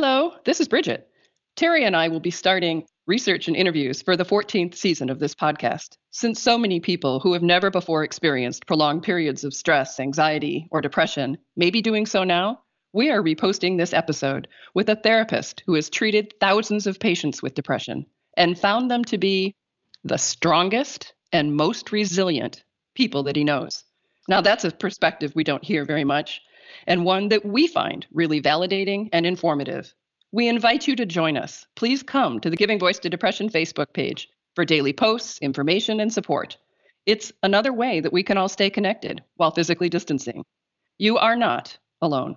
Hello, this is Bridget. Terry and I will be starting research and interviews for the 14th season of this podcast. Since so many people who have never before experienced prolonged periods of stress, anxiety, or depression may be doing so now, we are reposting this episode with a therapist who has treated thousands of patients with depression and found them to be the strongest and most resilient people that he knows. Now, that's a perspective we don't hear very much, and one that we find really validating and informative. We invite you to join us. Please come to the Giving Voice to Depression Facebook page for daily posts, information, and support. It's another way that we can all stay connected while physically distancing. You are not alone.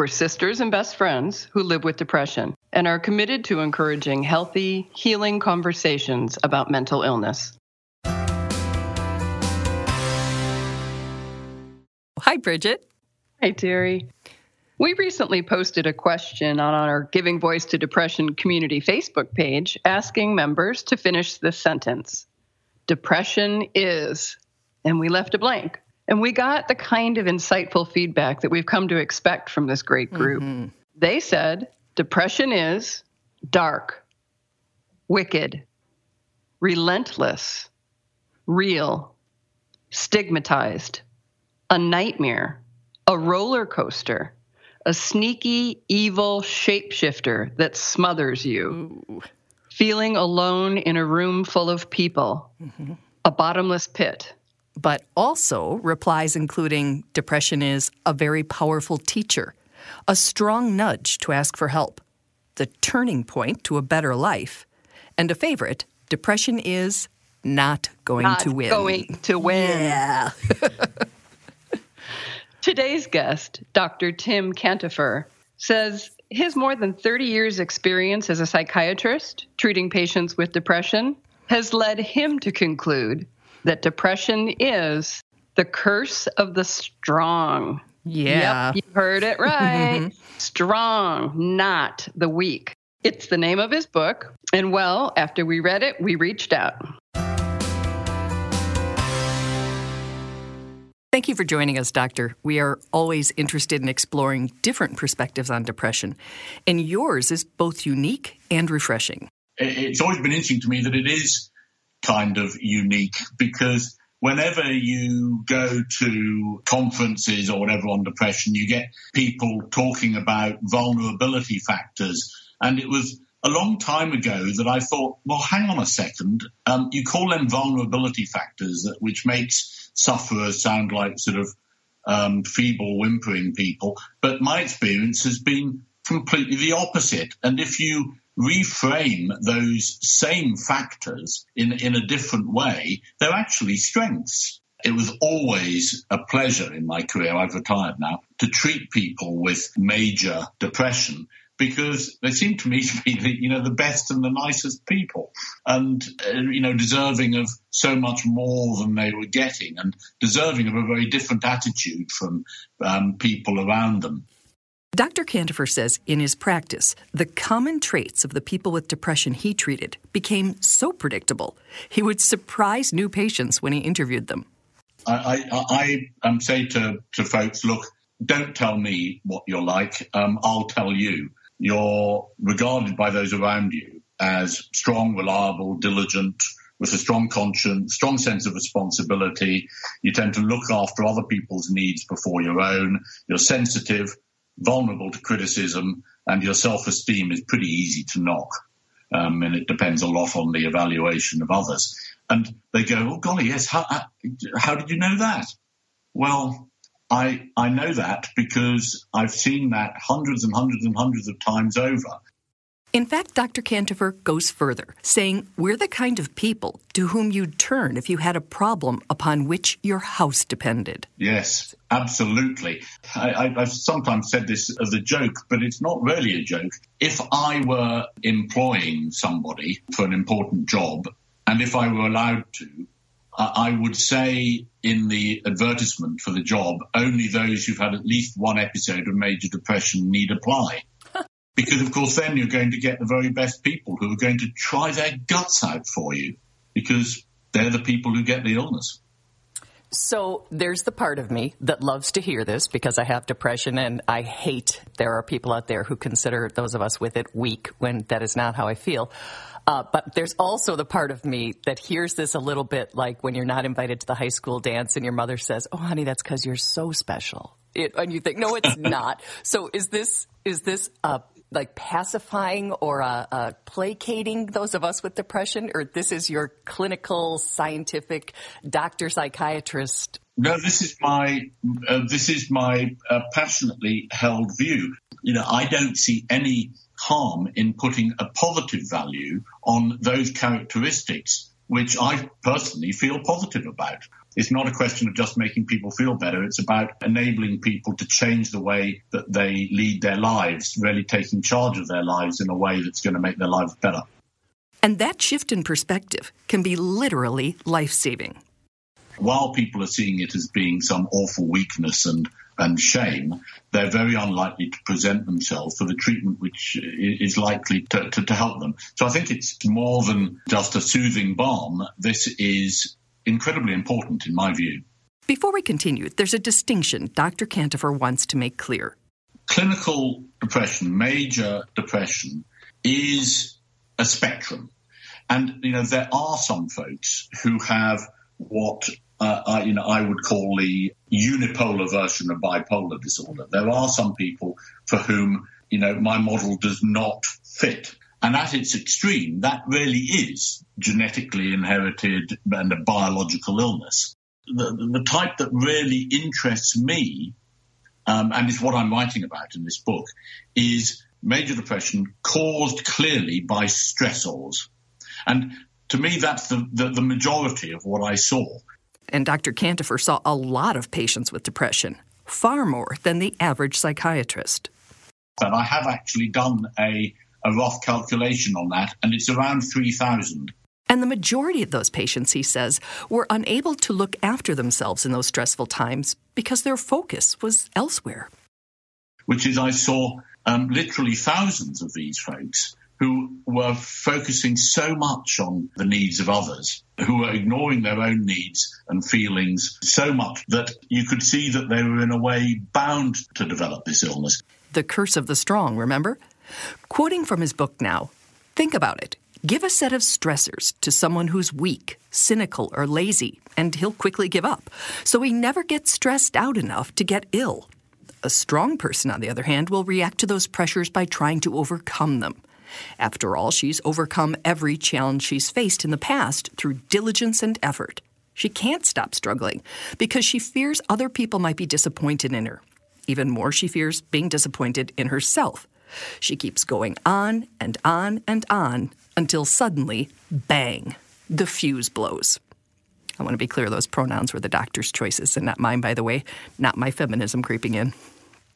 We're sisters and best friends who live with depression and are committed to encouraging healthy, healing conversations about mental illness. Hi, Bridget. Hi, Terry. We recently posted a question on our Giving Voice to Depression community Facebook page asking members to finish this sentence Depression is, and we left a blank. And we got the kind of insightful feedback that we've come to expect from this great group. Mm-hmm. They said depression is dark, wicked, relentless, real, stigmatized, a nightmare, a roller coaster, a sneaky, evil shapeshifter that smothers you, Ooh. feeling alone in a room full of people, mm-hmm. a bottomless pit but also replies including depression is a very powerful teacher, a strong nudge to ask for help, the turning point to a better life, and a favorite, depression is not going not to win. Going to win. Yeah. Today's guest, Dr. Tim Cantopher, says his more than 30 years' experience as a psychiatrist treating patients with depression has led him to conclude that depression is the curse of the strong. Yeah. Yep, you heard it right. strong, not the weak. It's the name of his book. And well, after we read it, we reached out. Thank you for joining us, Doctor. We are always interested in exploring different perspectives on depression, and yours is both unique and refreshing. It's always been interesting to me that it is kind of unique because whenever you go to conferences or whatever on depression, you get people talking about vulnerability factors. And it was a long time ago that I thought, well, hang on a second. Um, you call them vulnerability factors, which makes sufferers sound like sort of um, feeble, whimpering people. But my experience has been completely the opposite. And if you reframe those same factors in, in a different way, they're actually strengths. It was always a pleasure in my career, I've retired now, to treat people with major depression because they seem to me to be the, you know, the best and the nicest people and, uh, you know, deserving of so much more than they were getting and deserving of a very different attitude from um, people around them. Dr. Cantopher says in his practice, the common traits of the people with depression he treated became so predictable, he would surprise new patients when he interviewed them. I, I, I um, say to, to folks, look, don't tell me what you're like. Um, I'll tell you. You're regarded by those around you as strong, reliable, diligent, with a strong conscience, strong sense of responsibility. You tend to look after other people's needs before your own. You're sensitive, vulnerable to criticism, and your self esteem is pretty easy to knock. Um, and it depends a lot on the evaluation of others. And they go, "Oh golly, yes. How, how did you know that?" Well, I I know that because I've seen that hundreds and hundreds and hundreds of times over. In fact, Dr. Cantopher goes further, saying we're the kind of people to whom you'd turn if you had a problem upon which your house depended. Yes, absolutely. I, have sometimes said this as a joke, but it's not really a joke. If I were employing somebody for an important job, and if I were allowed to, I would say in the advertisement for the job, only those who've had at least one episode of major depression need apply because of course then you're going to get the very best people who are going to try their guts out for you because they're the people who get the illness. So there's the part of me that loves to hear this because I have depression and I hate there are people out there who consider those of us with it weak when that is not how I feel. Uh, but there's also the part of me that hears this a little bit like when you're not invited to the high school dance and your mother says, "Oh, honey, that's because you're so special," it, and you think, "No, it's not." so is this is this a like pacifying or uh, uh, placating those of us with depression, or this is your clinical, scientific, doctor psychiatrist? No, this is my uh, this is my uh, passionately held view. You know, I don't see any harm in putting a positive value on those characteristics which I personally feel positive about. It's not a question of just making people feel better. It's about enabling people to change the way that they lead their lives, really taking charge of their lives in a way that's going to make their lives better. And that shift in perspective can be literally life saving. While people are seeing it as being some awful weakness and, and shame, they're very unlikely to present themselves for the treatment which is likely to, to, to help them. So I think it's more than just a soothing balm. This is incredibly important in my view. Before we continue, there's a distinction Dr. Cantopher wants to make clear. Clinical depression, major depression, is a spectrum. And, you know, there are some folks who have what uh, I, you know, I would call the unipolar version of bipolar disorder. There are some people for whom, you know, my model does not fit. And at its extreme, that really is genetically inherited and a biological illness. The, the type that really interests me, um, and is what I'm writing about in this book, is major depression caused clearly by stressors. And to me, that's the, the, the majority of what I saw. And Dr. Cantopher saw a lot of patients with depression, far more than the average psychiatrist. And I have actually done a a rough calculation on that, and it's around 3,000. And the majority of those patients, he says, were unable to look after themselves in those stressful times because their focus was elsewhere. Which is, I saw um, literally thousands of these folks who were focusing so much on the needs of others, who were ignoring their own needs and feelings so much that you could see that they were in a way bound to develop this illness. The curse of the strong, remember? Quoting from his book now, think about it. Give a set of stressors to someone who's weak, cynical, or lazy, and he'll quickly give up. So he never gets stressed out enough to get ill. A strong person, on the other hand, will react to those pressures by trying to overcome them. After all, she's overcome every challenge she's faced in the past through diligence and effort. She can't stop struggling because she fears other people might be disappointed in her. Even more, she fears being disappointed in herself. She keeps going on and on and on until suddenly, bang, the fuse blows. I want to be clear, those pronouns were the doctor's choices and not mine, by the way, not my feminism creeping in.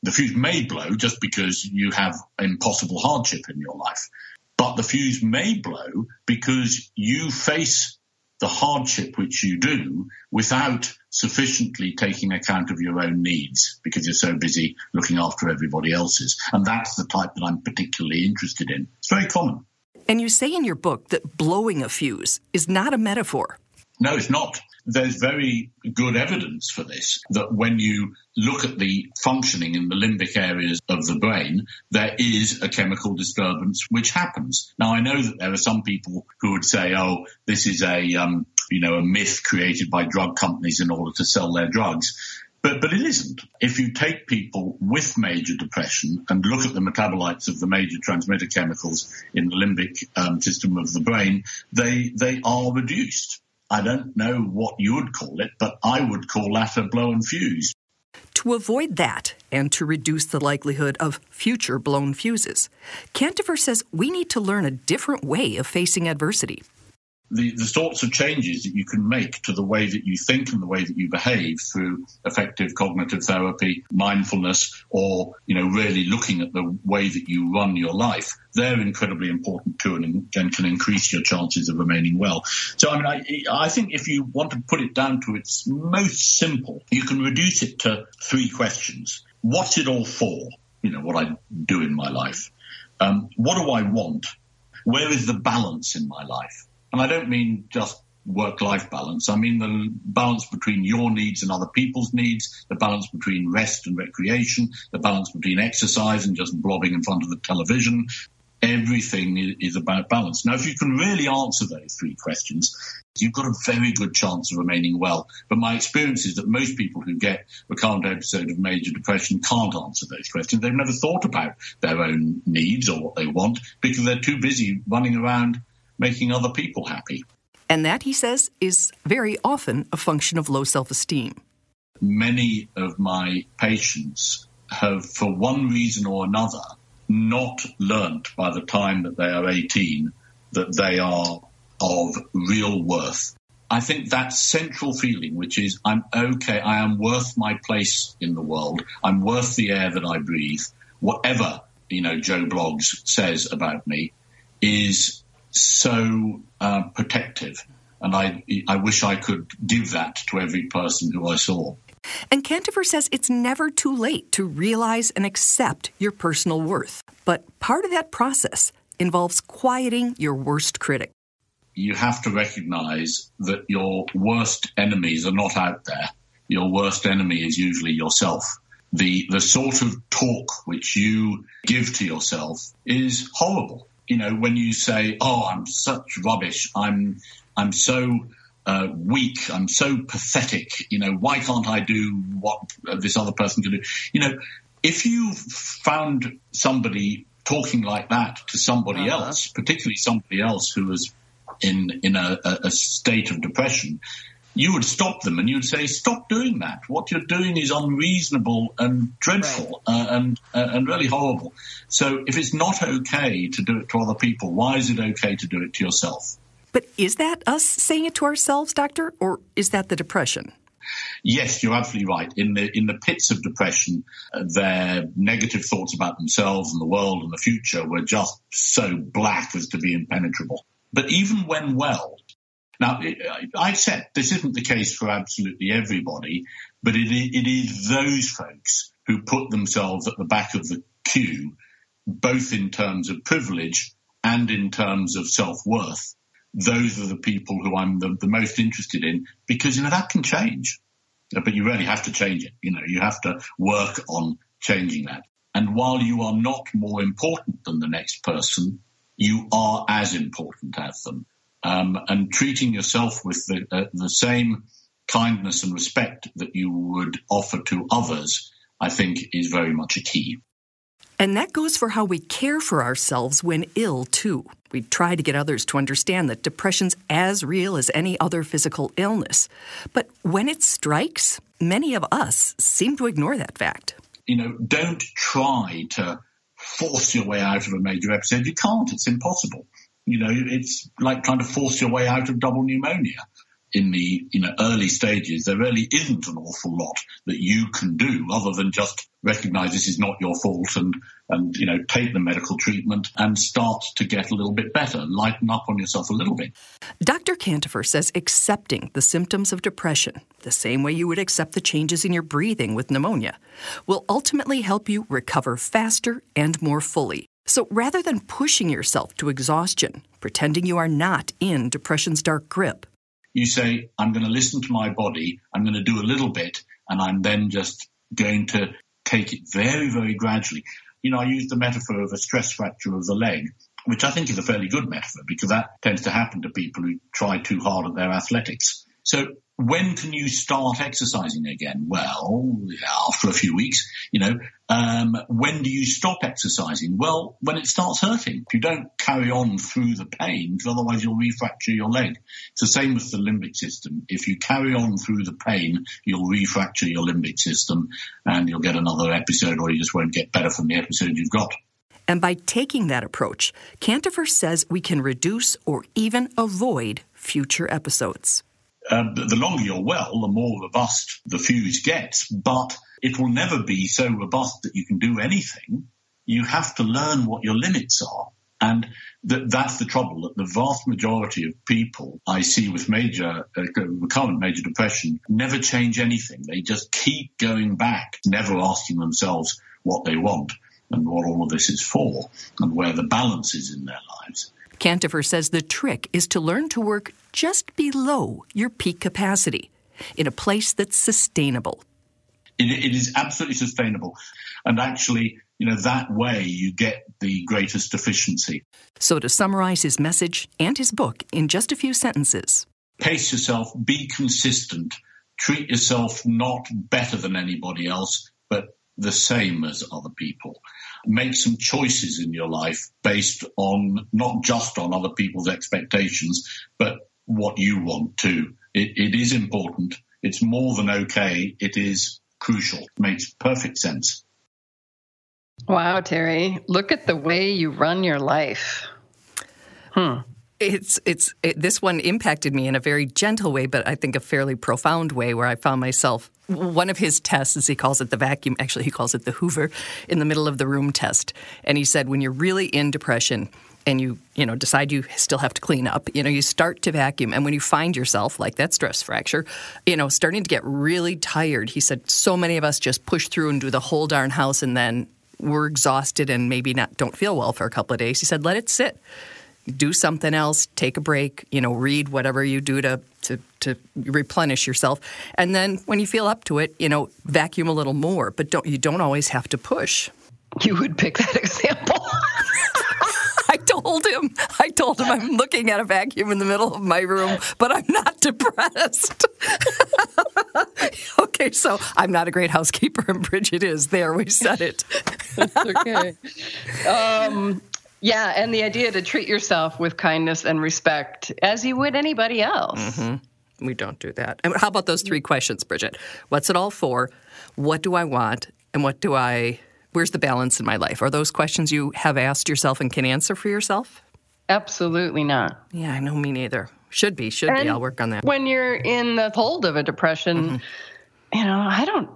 The fuse may blow just because you have impossible hardship in your life, but the fuse may blow because you face the hardship which you do without sufficiently taking account of your own needs because you're so busy looking after everybody else's. And that's the type that I'm particularly interested in. It's very common. And you say in your book that blowing a fuse is not a metaphor. No, it's not. There's very good evidence for this that when you look at the functioning in the limbic areas of the brain, there is a chemical disturbance which happens. Now, I know that there are some people who would say, oh, this is a, um, you know, a myth created by drug companies in order to sell their drugs. But, but it isn't. If you take people with major depression and look at the metabolites of the major transmitter chemicals in the limbic um, system of the brain, they, they are reduced. I don't know what you would call it, but I would call that a blow and fuse. to avoid that and to reduce the likelihood of future blown fuses. Cantopher says we need to learn a different way of facing adversity the, the sorts of changes that you can make to the way that you think and the way that you behave through effective cognitive therapy, mindfulness, or, you know, really looking at the way that you run your life, they're incredibly important too and, and can increase your chances of remaining well. So, I mean, I, I think if you want to put it down to its most simple, you can reduce it to three questions. What's it all for? You know, what I do in my life. Um, what do I want? Where is the balance in my life? And I don't mean just work life balance. I mean the balance between your needs and other people's needs, the balance between rest and recreation, the balance between exercise and just blobbing in front of the television. Everything is about balance. Now, if you can really answer those three questions, you've got a very good chance of remaining well. But my experience is that most people who get a current episode of major depression can't answer those questions. They've never thought about their own needs or what they want because they're too busy running around making other people happy. And that, he says, is very often a function of low self esteem. Many of my patients have, for one reason or another, not learnt by the time that they are 18 that they are of real worth. I think that central feeling, which is I'm okay, I am worth my place in the world, I'm worth the air that I breathe, whatever, you know, Joe Bloggs says about me, is so uh, protective. And I, I wish I could give that to every person who I saw. And Cantopher says it's never too late to realize and accept your personal worth. But part of that process involves quieting your worst critic. You have to recognize that your worst enemies are not out there. Your worst enemy is usually yourself. The, the sort of talk which you give to yourself is horrible you know, when you say, "Oh, I'm such rubbish. I'm I'm so uh, weak. I'm so pathetic. You know, why can't I do what this other person can do?" You know, if you found somebody talking like that to somebody uh-huh. else, particularly somebody else who was in in a, a state of depression, you would stop them and you'd say, "Stop doing that. What you're doing is unreasonable and dreadful right. uh, and uh, and really horrible." So, if it's not okay to do it to other people, why is it okay to do it to yourself? But is that us saying it to ourselves, doctor, or is that the depression? Yes, you're absolutely right. In the in the pits of depression, uh, their negative thoughts about themselves and the world and the future were just so black as to be impenetrable. But even when well, now, I accept this isn't the case for absolutely everybody, but it, is those folks who put themselves at the back of the queue, both in terms of privilege and in terms of self-worth. Those are the people who I'm the, the most interested in because, you know, that can change. But you really have to change it. You know, you have to work on changing that. And while you are not more important than the next person, you are as important as them um, and treating yourself with the, uh, the same kindness and respect that you would offer to others, I think is very much a key. And that goes for how we care for ourselves when ill, too. We try to get others to understand that depression's as real as any other physical illness. But when it strikes, many of us seem to ignore that fact. You know, don't try to force your way out of a major episode. You can't, it's impossible. You know, it's like trying to force your way out of double pneumonia. In the you know early stages, there really isn't an awful lot that you can do other than just recognise this is not your fault and and you know take the medical treatment and start to get a little bit better, lighten up on yourself a little bit. Dr. Cantopher says accepting the symptoms of depression, the same way you would accept the changes in your breathing with pneumonia, will ultimately help you recover faster and more fully. So rather than pushing yourself to exhaustion, pretending you are not in depression's dark grip, you say, I'm going to listen to my body, I'm going to do a little bit, and I'm then just going to take it very, very gradually. You know, I use the metaphor of a stress fracture of the leg, which I think is a fairly good metaphor because that tends to happen to people who try too hard at their athletics. So when can you start exercising again? Well, after a few weeks, you know. Um, when do you stop exercising? Well, when it starts hurting. You don't carry on through the pain, otherwise you'll refracture your leg. It's the same with the limbic system. If you carry on through the pain, you'll refracture your limbic system and you'll get another episode or you just won't get better from the episode you've got. And by taking that approach, Cantopher says we can reduce or even avoid future episodes. Uh, the longer you're well, the more robust the fuse gets, but it will never be so robust that you can do anything. You have to learn what your limits are. And th- that's the trouble that the vast majority of people I see with major, uh, recurrent major depression never change anything. They just keep going back, never asking themselves what they want and what all of this is for and where the balance is in their lives. Cantopher says the trick is to learn to work just below your peak capacity in a place that's sustainable. it, it is absolutely sustainable. And actually, you know, that way you get the greatest efficiency. So, to summarize his message and his book in just a few sentences pace yourself, be consistent, treat yourself not better than anybody else, but the same as other people. Make some choices in your life based on not just on other people's expectations, but what you want to. It, it is important. It's more than okay. It is crucial. It makes perfect sense. Wow, Terry, look at the way you run your life. Hmm. It's it's it, this one impacted me in a very gentle way, but I think a fairly profound way, where I found myself. One of his tests, as he calls it, the vacuum. Actually, he calls it the Hoover in the middle of the room test. And he said, when you're really in depression, and you you know decide you still have to clean up you know you start to vacuum and when you find yourself like that stress fracture you know starting to get really tired he said so many of us just push through and do the whole darn house and then we're exhausted and maybe not don't feel well for a couple of days he said let it sit do something else take a break you know read whatever you do to to to replenish yourself and then when you feel up to it you know vacuum a little more but don't you don't always have to push You would pick that example. I told him, I told him I'm looking at a vacuum in the middle of my room, but I'm not depressed. okay, so I'm not a great housekeeper, and Bridget is. There, we said it. That's okay. Um, yeah, and the idea to treat yourself with kindness and respect as you would anybody else. Mm-hmm. We don't do that. And how about those three questions, Bridget? What's it all for? What do I want? And what do I, where's the balance in my life? Are those questions you have asked yourself and can answer for yourself? Absolutely not. Yeah, I know me neither. Should be, should be. I'll work on that. When you're in the hold of a depression, mm-hmm. you know, I don't.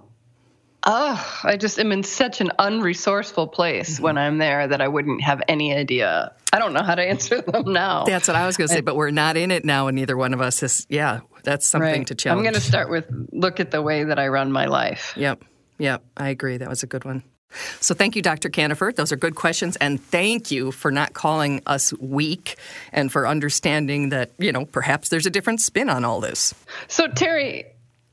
Oh, I just am in such an unresourceful place when mm-hmm. I'm there that I wouldn't have any idea. I don't know how to answer them now. That's what I was going to say, but we're not in it now, and neither one of us is. Yeah, that's something right. to challenge. I'm going to start with look at the way that I run my life. Yep, yep, I agree. That was a good one. So thank you, Dr. Cantopher. Those are good questions, and thank you for not calling us weak and for understanding that you know perhaps there's a different spin on all this. So, Terry,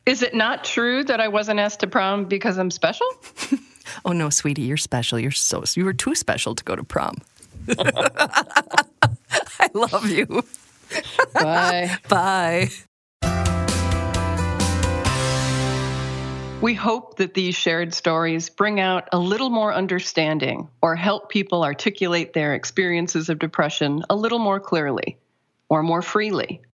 is it not true that I wasn't asked to prom because I'm special? Oh no, sweetie, you're special. You're so you were too special to go to prom. I love you. Bye. Bye. We hope that these shared stories bring out a little more understanding or help people articulate their experiences of depression a little more clearly or more freely.